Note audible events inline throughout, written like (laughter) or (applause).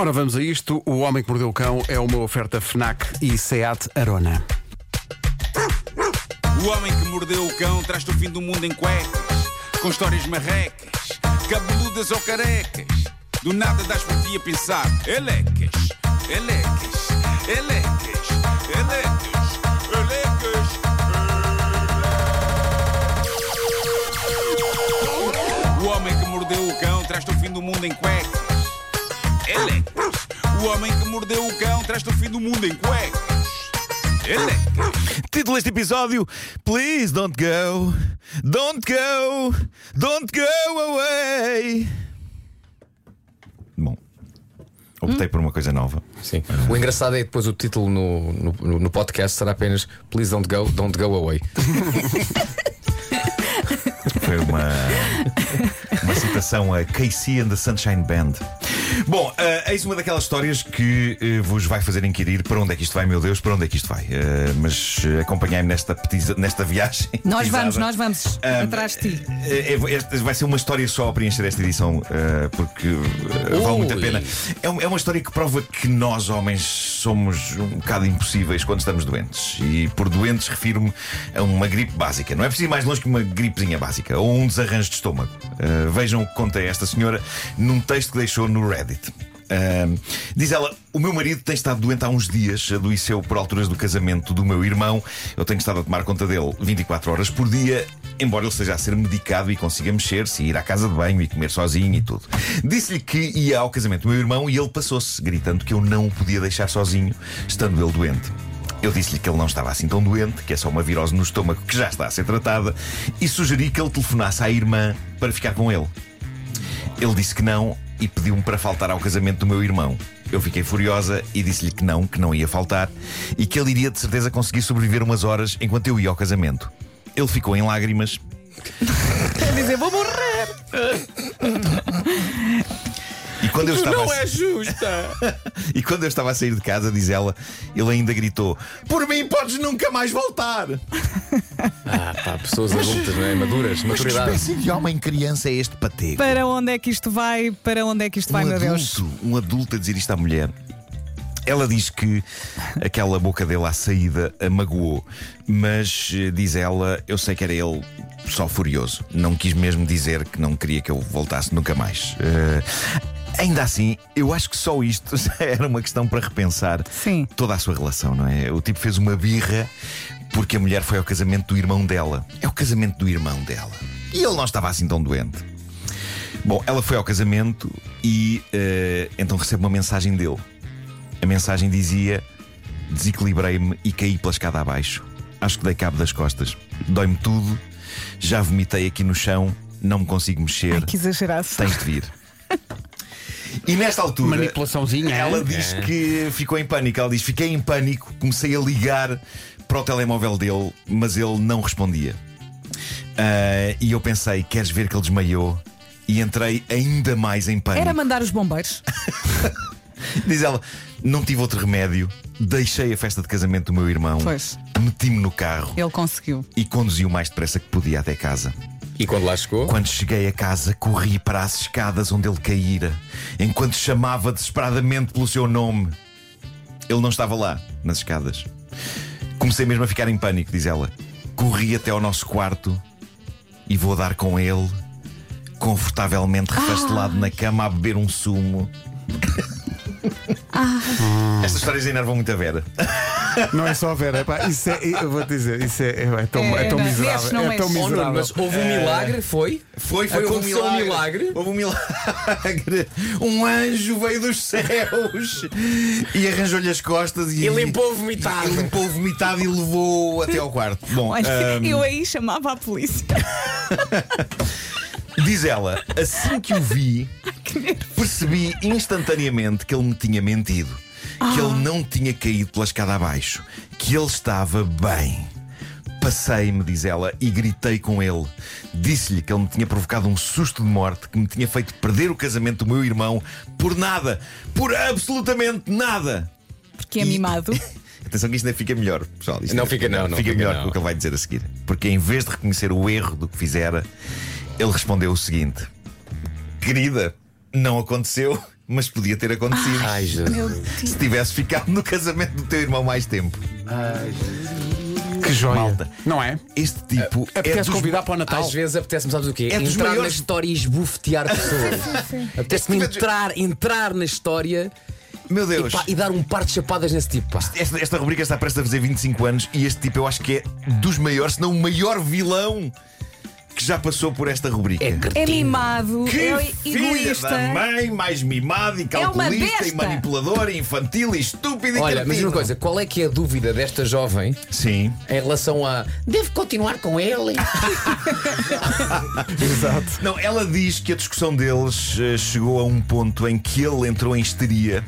Ora, vamos a isto. O Homem que Mordeu o Cão é uma oferta FNAC e SEAT Arona. O homem que mordeu o cão traz-te o fim do mundo em cuecas, com histórias marrecas, cabeludas ou carecas. Do nada das por ti a pensar, elecas, elecas, elecas, elecas, elecas. O homem que mordeu o cão traz-te o fim do mundo em cuecas. O homem que mordeu o cão traz-te o fim do mundo em cuecas. Elecas. Título deste episódio: Please don't go, don't go, don't go away. Bom, optei por uma coisa nova. Sim. O engraçado é que depois o título no, no, no podcast será apenas Please don't go, don't go away. Foi uma, uma citação a Casey and the Sunshine Band. Bom, uh, eis uma daquelas histórias que uh, vos vai fazer inquirir para onde é que isto vai, meu Deus, para onde é que isto vai. Uh, mas uh, acompanhai-me nesta, petiza- nesta viagem. Nós pesada. vamos, nós vamos atrás de ti. é- é- esta vai ser uma história só a preencher esta edição, uh, porque uh, vale muito a pena. É, é uma história que prova que nós, homens, somos um bocado impossíveis quando estamos doentes. E por doentes refiro-me a uma gripe básica. Não é preciso ir mais longe que uma gripezinha básica ou um desarranjo de estômago. Uh, vejam o que conta esta senhora num texto que deixou no Reddit. Uh, diz ela: O meu marido tem estado doente há uns dias, adoeceu por alturas do casamento do meu irmão. Eu tenho estado a tomar conta dele 24 horas por dia, embora ele esteja a ser medicado e consiga mexer-se, ir à casa de banho e comer sozinho e tudo. Disse-lhe que ia ao casamento do meu irmão e ele passou-se, gritando que eu não o podia deixar sozinho, estando ele doente. Eu disse-lhe que ele não estava assim tão doente, que é só uma virose no estômago que já está a ser tratada, e sugeri que ele telefonasse à irmã para ficar com ele. Ele disse que não e pediu-me para faltar ao casamento do meu irmão. Eu fiquei furiosa e disse-lhe que não, que não ia faltar e que ele iria de certeza conseguir sobreviver umas horas enquanto eu ia ao casamento. Ele ficou em lágrimas Quer (laughs) dizer, vou morrer. (laughs) e quando eu estava Não a... é justa! (laughs) e quando eu estava a sair de casa, diz ela, ele ainda gritou: "Por mim podes nunca mais voltar". (laughs) Ah, pá, pessoas adultas, não é? Maduras, Mas que maturidade. espécie de homem criança é este patego? Para onde é que isto vai? Para onde é que isto vai, um meu adulto, Deus? um adulto a dizer isto à mulher. Ela diz que aquela boca dele à saída a magoou, mas eh, diz ela, eu sei que era ele só furioso. Não quis mesmo dizer que não queria que eu voltasse nunca mais. Eh, ainda assim, eu acho que só isto (laughs) já era uma questão para repensar Sim. toda a sua relação, não é? O tipo fez uma birra porque a mulher foi ao casamento do irmão dela. É o casamento do irmão dela. E ele não estava assim tão doente. Bom, ela foi ao casamento e eh, então recebe uma mensagem dele. A mensagem dizia: Desequilibrei-me e caí pela escada abaixo. Acho que dei cabo das costas. Dói-me tudo. Já vomitei aqui no chão. Não me consigo mexer. Ai, que exagerasse. Tens de vir. E nesta altura. Manipulaçãozinha. Ela hein? diz que ficou em pânico. Ela diz: Fiquei em pânico, comecei a ligar para o telemóvel dele, mas ele não respondia. Ah, e eu pensei: Queres ver que ele desmaiou? E entrei ainda mais em pânico. Era mandar os bombeiros. (laughs) Diz ela: Não tive outro remédio, deixei a festa de casamento do meu irmão, Pois. meti-me no carro Ele conseguiu. e conduzi o mais depressa que podia até casa. E quando lá chegou? Quando cheguei a casa, corri para as escadas onde ele caíra, enquanto chamava desesperadamente pelo seu nome. Ele não estava lá, nas escadas. Comecei mesmo a ficar em pânico, diz ela. Corri até ao nosso quarto e vou dar com ele, confortavelmente refastelado na cama, a beber um sumo. Estas histórias enervam muito a Vera. Não é só a Vera, epá, isso é, eu vou te dizer, isso é, é tão, É, é tão não, miserável. não é tão mexe. Oh, miserável. mas houve um milagre, foi? Foi, foi Aconteceu um milagre? Houve um milagre. Um anjo veio dos céus e arranjou-lhe as costas e, E limpou o vomitado. E limpou o vomitado e levou até ao quarto. Bom, Olha, ahm, eu aí chamava a polícia. diz ela, assim que o vi, (laughs) percebi instantaneamente que ele me tinha mentido. Que ele não tinha caído pela escada abaixo. Que ele estava bem. Passei-me, diz ela, e gritei com ele. Disse-lhe que ele me tinha provocado um susto de morte, que me tinha feito perder o casamento do meu irmão por nada. Por absolutamente nada. Porque é E- mimado. (laughs) Atenção que isto ainda fica melhor, pessoal. Isto Não fica, não, não fica fica, melhor não. com o que ele vai dizer a seguir. Porque em vez de reconhecer o erro do que fizera, ele respondeu o seguinte: Querida, não aconteceu, mas podia ter acontecido. Ai, Jesus. Se tivesse ficado no casamento do teu irmão mais tempo. Que joia. Malta. Não é? Este tipo é Apetece dos convidar para o Natal. Às vezes apetece-me, sabes o quê? É entrar maiores- na história e esbufetear (laughs) pessoas. Apetece-me tipo é- entrar, entrar na história Meu e, Deus. pá, e dar um par de chapadas nesse tipo. Pá. Esta, esta rubrica está prestes a fazer 25 anos e este tipo eu acho que é dos maiores, se não o maior vilão que já passou por esta rubrica. É É mimado, Que é filha egoísta. da mãe, mais mimado e É calculista e manipulador e infantil e estúpido e Olha, mas uma coisa, qual é que é a dúvida desta jovem Sim. em relação a devo continuar com ele? (laughs) Exato. Não, ela diz que a discussão deles eh, chegou a um ponto em que ele entrou em histeria.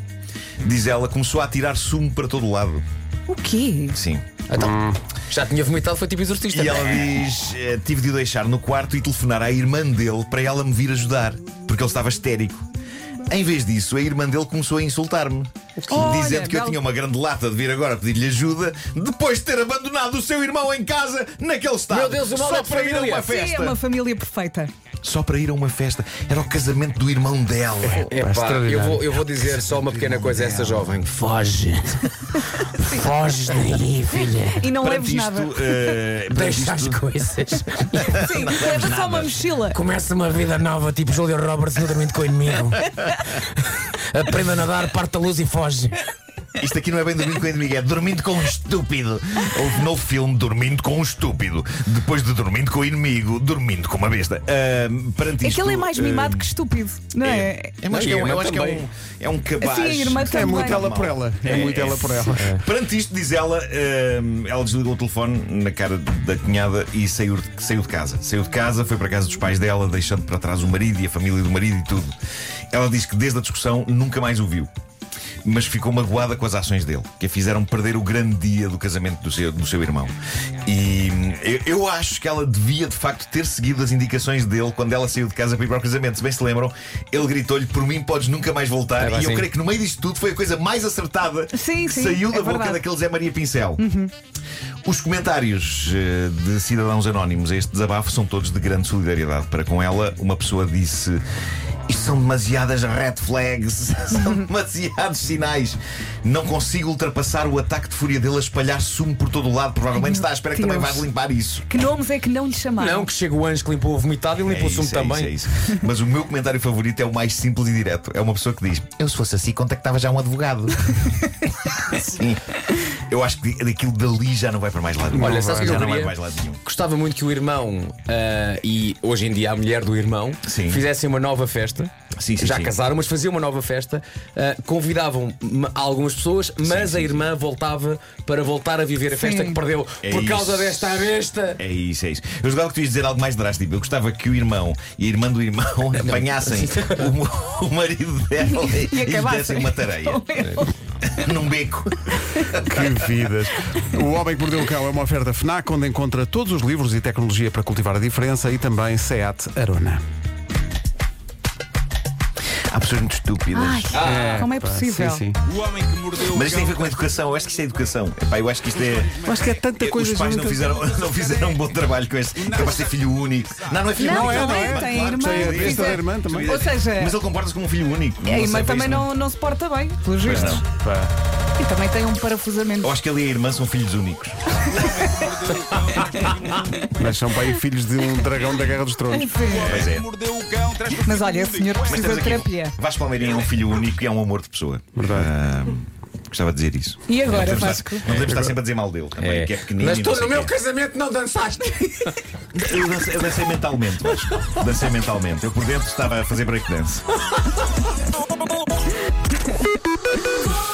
Diz ela, começou a tirar sumo para todo o lado. O quê? Sim. Então, já tinha vomitado, foi tipo exorcista. E ela diz: eh, tive de o deixar no quarto e telefonar à irmã dele para ela me vir ajudar, porque ele estava histérico. Em vez disso, a irmã dele começou a insultar-me, Olha, dizendo que eu belo- tinha uma grande lata de vir agora pedir-lhe ajuda, depois de ter abandonado o seu irmão em casa naquele estado. Meu Deus, o mal Só é de para ir a família. uma Sim, é festa. uma família perfeita. Só para ir a uma festa. Era o casamento do irmão dela. É pá, extraordinário. eu vou, eu vou dizer só uma pequena coisa a essa jovem. Foge. (laughs) Foge daí, filha. E não Perante leves nada. isto, eh, perante Deixa as isto- coisas. (laughs) Sim, leva só uma mochila. Começa uma vida nova, tipo Julia Roberts no Dormindo com o Inimigo. Aprenda a nadar, parte a luz e foge. Isto aqui não é bem dormindo com o inimigo, é dormindo com um estúpido. Houve novo filme Dormindo com um estúpido. Depois de dormindo com o inimigo, dormindo com uma besta. Ahm, perante É isto, que ele é mais mimado ahm, que estúpido, não é? É, é a um, eu acho que é um, é um cabaz. Sim, a irmã É muito ela por ela. É, muito ela por ela. Perante isto, diz ela, ahm, ela desligou o telefone na cara da cunhada e saiu de, saiu de casa. Saiu de casa, foi para a casa dos pais dela, deixando para trás o marido e a família do marido e tudo. Ela diz que desde a discussão nunca mais o viu. Mas ficou magoada com as ações dele, que a fizeram perder o grande dia do casamento do seu, do seu irmão. E eu, eu acho que ela devia de facto ter seguido as indicações dele quando ela saiu de casa para ir para o casamento. Se bem se lembram, ele gritou-lhe: Por mim podes nunca mais voltar. É, e eu sim. creio que no meio disto tudo foi a coisa mais acertada Sim, que sim, saiu é da boca verdade. daquele Zé Maria Pincel. Os comentários eh, de cidadãos anónimos a este desabafo são todos de grande solidariedade para com ela. Uma pessoa disse. Isto são demasiadas red flags, (laughs) são demasiados sinais. Não consigo ultrapassar o ataque de fúria dele a espalhar sumo por todo o lado. Provavelmente está à espera que também vais limpar isso. Que nomes é que não lhe chamaram? Não, que chega o anjo que limpou o vomitado e limpou o sumo isso, é também. isso, é isso. Mas o meu comentário favorito é o mais simples e direto. É uma pessoa que diz: Eu se fosse assim, contactava já um advogado. (laughs) Sim. Eu acho que daquilo dali já não vai para mais lado nenhum. Olha, sabes o que já eu não vai queria? para mais lado nenhum. Gostava muito que o irmão ah, e hoje em dia a mulher do irmão Sim. fizessem uma nova festa. Sim, sim, Já sim. casaram, mas faziam uma nova festa. ah, convidavam ma- algumas pessoas, mas a irmã voltava para voltar a viver a festa que perdeu É por causa isso. desta besta. É isso, é isso. Eu gostava que tu ias dizer algo mais drástico. Eu gostava que o irmão e a irmã do irmão (laughs) apanhassem (laughs) o, o marido dela e, E e lhe acabassem. dessem uma tareia (laughs) (laughs) num beco. Que vidas. O Homem que Mordeu o Cão é uma oferta FNAC onde encontra todos os livros e tecnologia para cultivar a diferença e também SEAT Arona. Há pessoas muito estúpidas. Ai, como é pá, possível? Sim, sim. O homem que mordeu Mas isto tem a ver com a educação. Eu acho que isto é educação. Epá, eu acho que isto é. Eu Acho que é tanta coisa Os pais não junta. fizeram, não fizeram um bom trabalho com este. Capaz de ser filho único. Não, não é filho Não, único. não é, é, não é. tem a irmã. Tem a que besta da fizer- irmã também. Ou seja, Mas ele comporta-se como um filho único. a irmã sei, também não, não se porta bem, pelos Pois vistos. não. Pá. E também tem um parafusamento. Eu acho que ele e a irmã são filhos únicos. (laughs) (laughs) Mas são aí filhos de um dragão da Guerra dos Tronos. Pois é. Mordeu o cão, traz Mas olha, esse senhor precisa de terapia. Vasco Palmeirinho é um filho único e é um amor de pessoa. Verdade. Ah, gostava de dizer isso. E agora, não podemos Vasco? estar, não podemos estar sempre a dizer mal dele também, É. que é pequenino. Mas tu no meu quê. casamento não dançaste. (laughs) Eu dancei, eu dancei mentalmente, Vasco. Dancei mentalmente. Eu por dentro estava a fazer breakdance. (laughs)